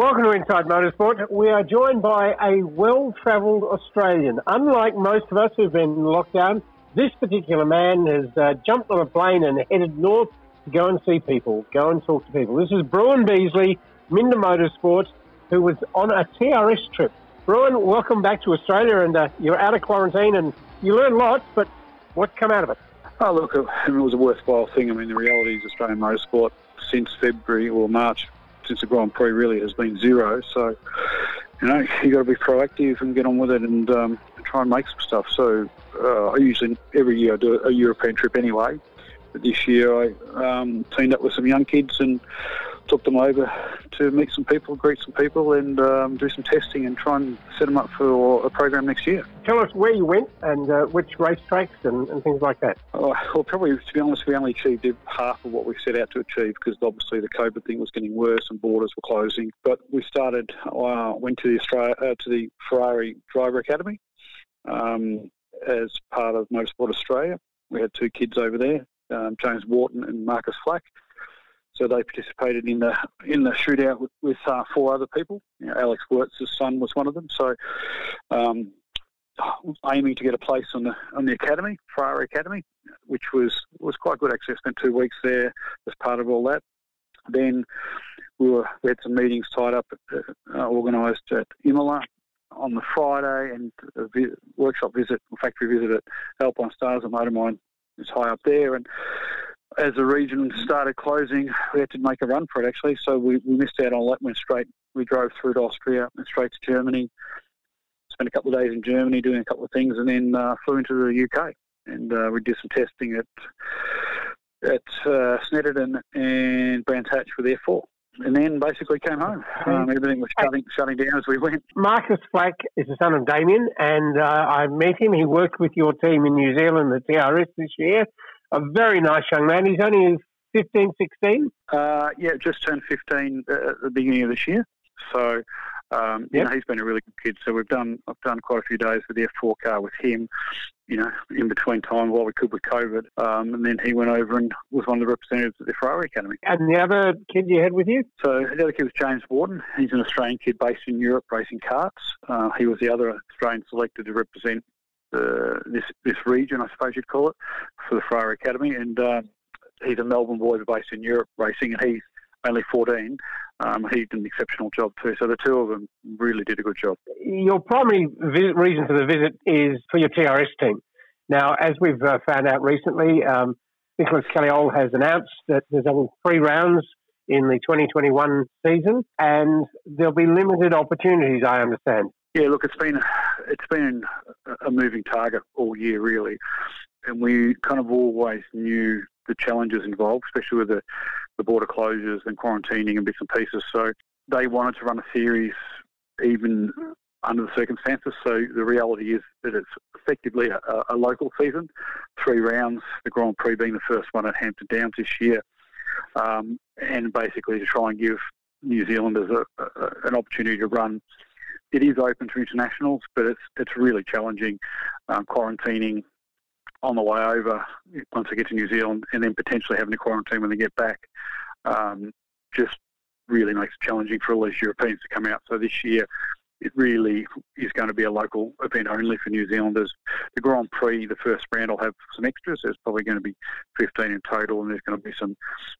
welcome to Inside Motorsport. We are joined by a well-travelled Australian. Unlike most of us who've been locked down, this particular man has uh, jumped on a plane and headed north to go and see people, go and talk to people. This is Bruin Beasley, Minda Motorsport, who was on a TRS trip. Bruin, welcome back to Australia, and uh, you're out of quarantine, and you learn lots, but what's come out of it? Oh, look, it was a worthwhile thing. I mean, the reality is Australian motorsport since February or March, since the Grand Prix really has been zero. So, you know, you got to be proactive and get on with it and um, try and make some stuff. So, uh, I usually every year I do a European trip anyway. But this year I um, teamed up with some young kids and took them over to meet some people, greet some people, and um, do some testing and try and set them up for a program next year. Tell us where you went and uh, which racetracks and, and things like that. Oh, well, probably to be honest, we only achieved half of what we set out to achieve because obviously the COVID thing was getting worse and borders were closing. But we started, uh, went to the Australia, uh, to the Ferrari Driver Academy um, as part of Motorsport Australia. We had two kids over there, um, James Wharton and Marcus Flack. So they participated in the in the shootout with, with uh, four other people. You know, Alex Wirtz's son was one of them. So um, aiming to get a place on the on the academy, Ferrari Academy, which was was quite good. Actually, I spent two weeks there as part of all that. Then we were we had some meetings tied up, uh, organised at Imola on the Friday, and a vi- workshop visit, factory visit at Alpinestars, a motor mine is high up there, and as the region started closing, we had to make a run for it actually. So we, we missed out on that. Went straight. We drove through to Austria and straight to Germany. Spent a couple of days in Germany doing a couple of things, and then uh, flew into the UK. And uh, we did some testing at at uh, Snetterton and Brands Hatch with F4. And then basically came home. Um, everything was shutting, shutting down as we went. Marcus Flack is the son of Damien, and uh, I met him. He worked with your team in New Zealand, the TRS, this year a very nice young man. He's only 15, 16? Uh, yeah, just turned 15 uh, at the beginning of this year. So, um, you yep. know, he's been a really good kid. So we've done, I've done quite a few days with the F4 car with him, you know, in between time while we could with COVID. Um, and then he went over and was one of the representatives at the Ferrari Academy. And the other kid you had with you? So the other kid was James Wharton. He's an Australian kid based in Europe racing karts. Uh, he was the other Australian selected to represent uh, this this region, I suppose you'd call it, for the Ferrari Academy. And uh, he's a Melbourne boy based in Europe racing, and he's only 14. Um, he did an exceptional job too. So the two of them really did a good job. Your primary visit, reason for the visit is for your TRS team. Now, as we've uh, found out recently, um, Nicholas Kaliole has announced that there's only three rounds in the 2021 season, and there'll be limited opportunities, I understand. Yeah, look, it's been it's been a moving target all year, really, and we kind of always knew the challenges involved, especially with the, the border closures and quarantining and bits and pieces. So they wanted to run a series even under the circumstances. So the reality is that it's effectively a, a local season, three rounds, the Grand Prix being the first one at Hampton Downs this year, um, and basically to try and give New Zealanders a, a, an opportunity to run it is open to internationals, but it's it's really challenging um, quarantining on the way over once they get to New Zealand, and then potentially having to quarantine when they get back. Um, just really makes it challenging for all these Europeans to come out. So this year, it really is going to be a local event only for New Zealanders. The Grand Prix, the first round, will have some extras. There's probably going to be 15 in total, and there's going to be some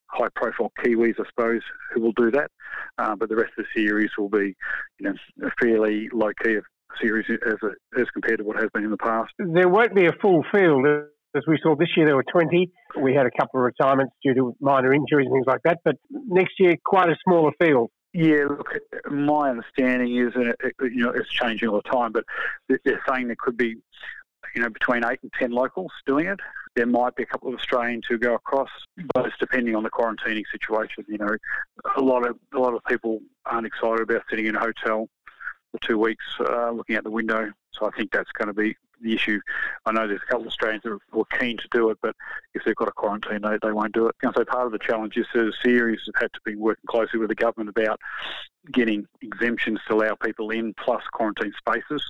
high-profile Kiwis, I suppose, who will do that. Uh, but the rest of the series will be, you know, a fairly low-key series as a, as compared to what has been in the past. There won't be a full field. As we saw this year, there were 20. We had a couple of retirements due to minor injuries and things like that. But next year, quite a smaller field. Yeah, look, my understanding is, and it, you know, it's changing all the time, but they're saying there could be, you know, between eight and ten locals doing it. There might be a couple of Australians who go across, but it's depending on the quarantining situation. You know, a lot of a lot of people aren't excited about sitting in a hotel for two weeks, uh, looking out the window. So I think that's going to be the issue. I know there's a couple of Australians that were keen to do it, but if they've got a quarantine, they, they won't do it. And so part of the challenge is the series have had to be working closely with the government about getting exemptions to allow people in plus quarantine spaces.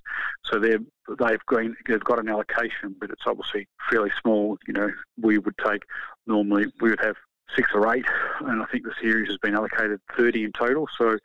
So they've they've got, they've got an allocation, but it's obviously fairly small. You know, we would take normally we would have six or eight, and I think the series has been allocated 30 in total. So,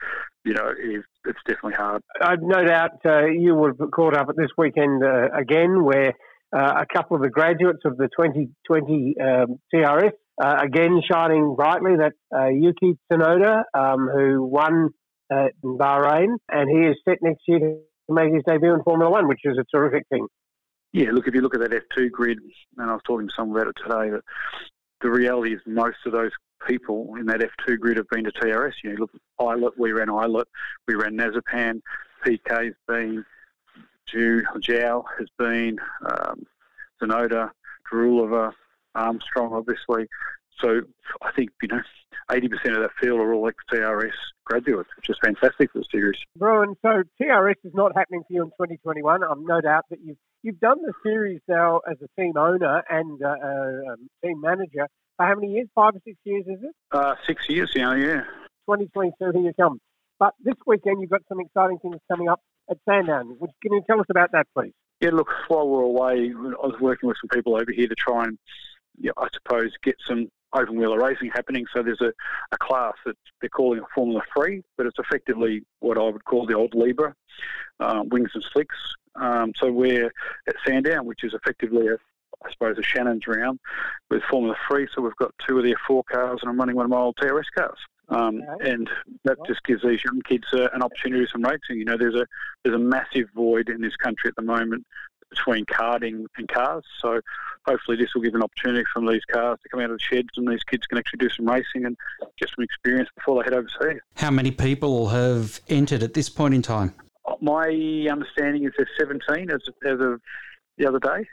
you know, it's, definitely hard. I've no doubt uh, you would have caught up at this weekend uh, again, where uh, a couple of the graduates of the 2020 um, TRS uh, again shining brightly. That uh, Yuki Tsunoda, um, who won in Bahrain, and he is set next year to make his debut in Formula One, which is a terrific thing. Yeah, look, if you look at that F2 grid, and I was talking to someone about it today, that the reality is most of those people in that F2 grid have been to TRS. You know, look Islet, we ran Islet, we ran Nazapan, PK's been, Ju, Zhao has been, um, Tsunoda, Drulova, Armstrong, obviously. So I think, you know, 80% of that field are all ex-TRS graduates, which is fantastic for the series. Rowan, so TRS is not happening for you in 2021. I'm no doubt that you've, you've done the series now as a team owner and uh, uh, um, team manager for how many years? Five or six years, is it? Uh, six years, yeah, yeah. 2022, here you come. But this weekend, you've got some exciting things coming up at Sandown. Which, can you tell us about that, please? Yeah, look, while we're away, I was working with some people over here to try and, you know, I suppose, get some open wheeler racing happening. So there's a, a class that they're calling a Formula 3, but it's effectively what I would call the old Libre, uh, wings and slicks. Um, so we're at Sandown, which is effectively a I suppose, a Shannon's round with Formula 3. So we've got two of their four cars, and I'm running one of my old TRS cars. Um, and that just gives these young kids uh, an opportunity to some racing. You know, there's a there's a massive void in this country at the moment between karting and cars. So hopefully this will give an opportunity from these cars to come out of the sheds and these kids can actually do some racing and get some experience before they head overseas. How many people have entered at this point in time? My understanding is there's 17 as, as of the other day.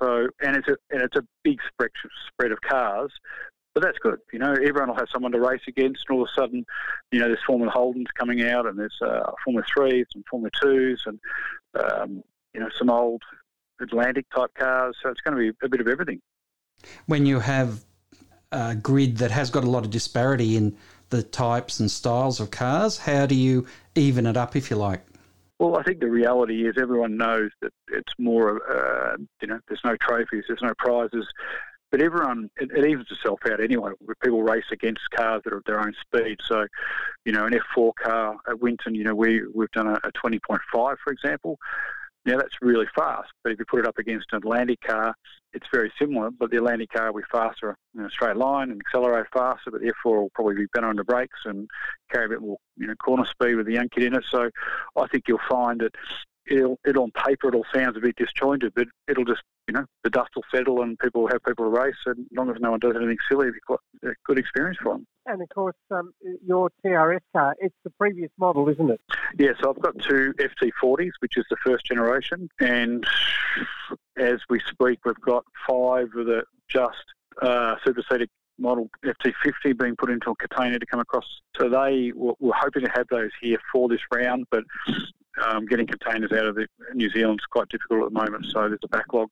So and it's a and it's a big spread spread of cars, but that's good. You know, everyone will have someone to race against, and all of a sudden, you know, there's Formula Holdens coming out, and there's uh, Formula Threes and Formula Twos, and um, you know, some old Atlantic type cars. So it's going to be a bit of everything. When you have a grid that has got a lot of disparity in the types and styles of cars, how do you even it up, if you like? Well, I think the reality is everyone knows that it's more, uh, you know, there's no trophies, there's no prizes, but everyone, it, it, evens itself out anyway. People race against cars that are at their own speed. So, you know, an F4 car at Winton, you know, we, we've done a, a 20.5, for example. Now that's really fast, but if you put it up against an Atlantic car, it's very similar. But the Atlantic car will be faster in a straight line and accelerate faster, but the F4 will probably be better on the brakes and carry a bit more, you know, corner speed with the young kid in it. So I think you'll find that it'll, it on paper it all sounds a bit disjointed, but it'll just you know the dust will settle and people will have people to race, and as long as no one does anything silly, it'll be quite a good experience for them. And of course, um, your TRS car, it's the previous model, isn't it? Yeah, so I've got two FT40s, which is the first generation, and as we speak, we've got five of the just uh, superseded model FT50 being put into a container to come across. So they we're hoping to have those here for this round, but um, getting containers out of the, New Zealand is quite difficult at the moment, so there's a backlog.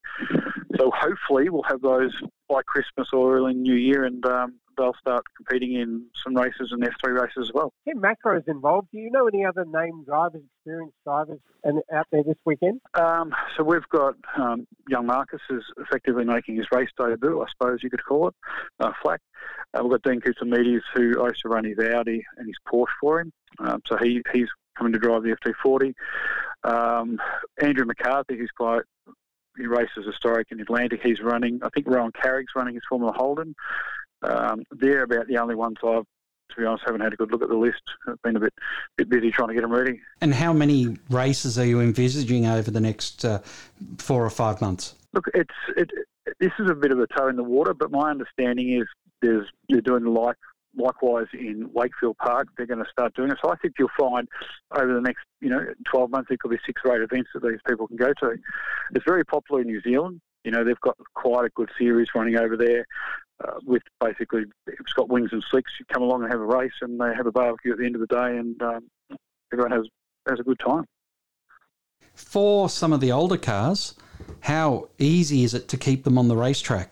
So hopefully we'll have those by Christmas or early New Year, and um, they'll start competing in some races and F3 races as well. Tim Macrow is involved. Do you know any other named drivers, experienced drivers, and out there this weekend? Um, so we've got um, young Marcus is effectively making his race debut, I suppose you could call it, uh, Flack. Uh, we've got Dean Koutsoumidis, who used to run his Audi and his Porsche for him. Um, so he, he's coming to drive the FT40. Um, Andrew McCarthy, who's quite he races historic in Atlantic. He's running. I think Rowan Carrick's running his Formula Holden. Um, they're about the only ones I've, to be honest, haven't had a good look at the list. I've been a bit bit busy trying to get them ready. And how many races are you envisaging over the next uh, four or five months? Look, it's it, this is a bit of a toe in the water, but my understanding is there's they're doing like likewise in Wakefield Park, they're going to start doing it. So I think you'll find over the next, you know, 12 months, there could be six or eight events that these people can go to. It's very popular in New Zealand. You know, they've got quite a good series running over there uh, with basically, it's got wings and slicks. You come along and have a race and they have a barbecue at the end of the day and um, everyone has, has a good time. For some of the older cars, how easy is it to keep them on the racetrack?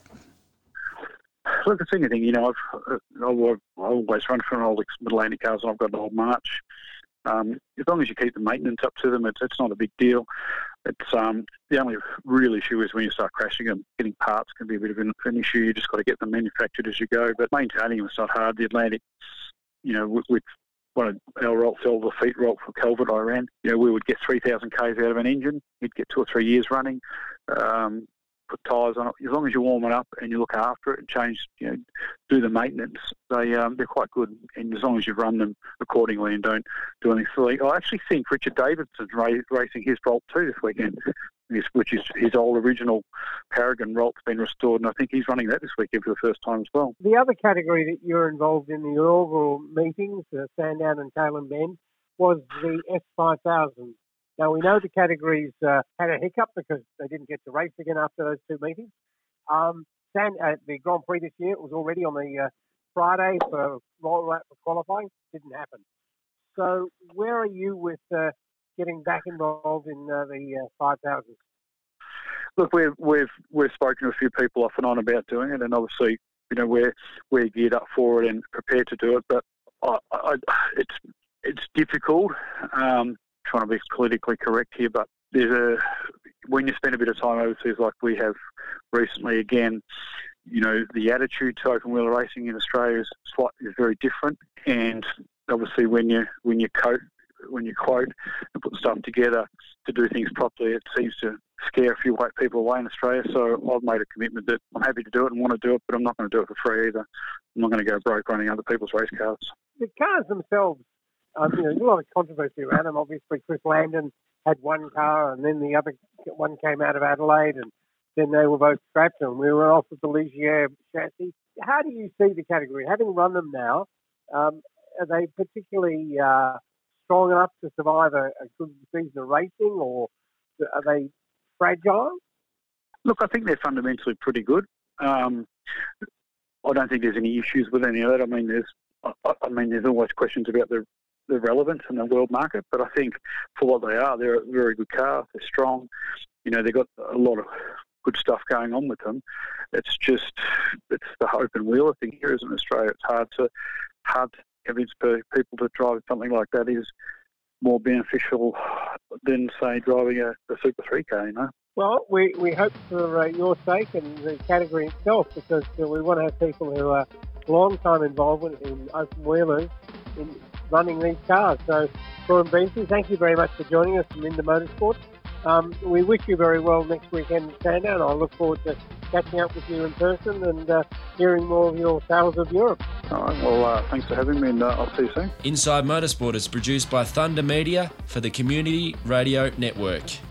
Look, it's anything. You know, I've, uh, I've, always run for an old Atlantic cars and I've got an old March. Um, as long as you keep the maintenance up to them, it's, it's not a big deal. It's um, the only real issue is when you start crashing them. Getting parts can be a bit of an, issue. You just got to get them manufactured as you go. But maintaining them is not hard. The Atlantic, you know, with, with one of our rolls, the feet roll for Calvert I ran, you know, we would get 3,000 Ks out of an engine. You'd get two or three years running. Um, put tyres on it. As long as you warm it up and you look after it and change, you know, do the maintenance, they um, they're quite good. And as long as you run them accordingly and don't do anything silly, I actually think Richard Davison's ra- racing his Ralt too this weekend, which is his old original Paragon Ralt's been restored, and I think he's running that this weekend for the first time as well. The other category that you're involved in the inaugural meetings, uh, Sandown and Tailem Bend, was the S5000 now, we know the categories uh, had a hiccup because they didn't get to race again after those two meetings. Um, San, uh, the Grand Prix this year was already on the uh, Friday for roll out for qualifying. Didn't happen. So, where are you with uh, getting back involved in uh, the uh, 5000? Look, we've we've we've spoken to a few people off and on about doing it, and obviously, you know, we're we're geared up for it and prepared to do it. But I, I, it's it's difficult. Um, trying to be politically correct here, but there's a when you spend a bit of time overseas like we have recently, again, you know the attitude to open wheeler racing in Australia is slightly is very different, and obviously when you when you quote when you quote and put stuff together to do things properly, it seems to scare a few white people away in Australia. So I've made a commitment that I'm happy to do it and want to do it, but I'm not going to do it for free either. I'm not going to go broke running other people's race cars. The cars themselves um, you know, there's a lot of controversy around him. Obviously, Chris Lambden had one car, and then the other one came out of Adelaide, and then they were both scrapped, and we were off with the Ligier chassis. How do you see the category? Having run them now, um, are they particularly uh, strong enough to survive a, a good season of racing, or are they fragile? Look, I think they're fundamentally pretty good. Um, I don't think there's any issues with any of that. I mean, there's I, I mean, there's always questions about the the relevance in the world market. But I think for what they are, they're a very good car. They're strong. You know, they've got a lot of good stuff going on with them. It's just it's the open wheeler thing here, isn't it, Australia? It's hard to hard to convince people to drive something like that is more beneficial than say driving a, a Super Three car. You know. Well, we, we hope for uh, your sake and the category itself because uh, we want to have people who are long time involvement in open wheelers in running these cars. So, Brian Beasley, thank you very much for joining us from Linda Motorsport. Um, we wish you very well next weekend in Sandown. I look forward to catching up with you in person and uh, hearing more of your tales of Europe. All right, well, uh, thanks for having me and uh, I'll see you soon. Inside Motorsport is produced by Thunder Media for the Community Radio Network.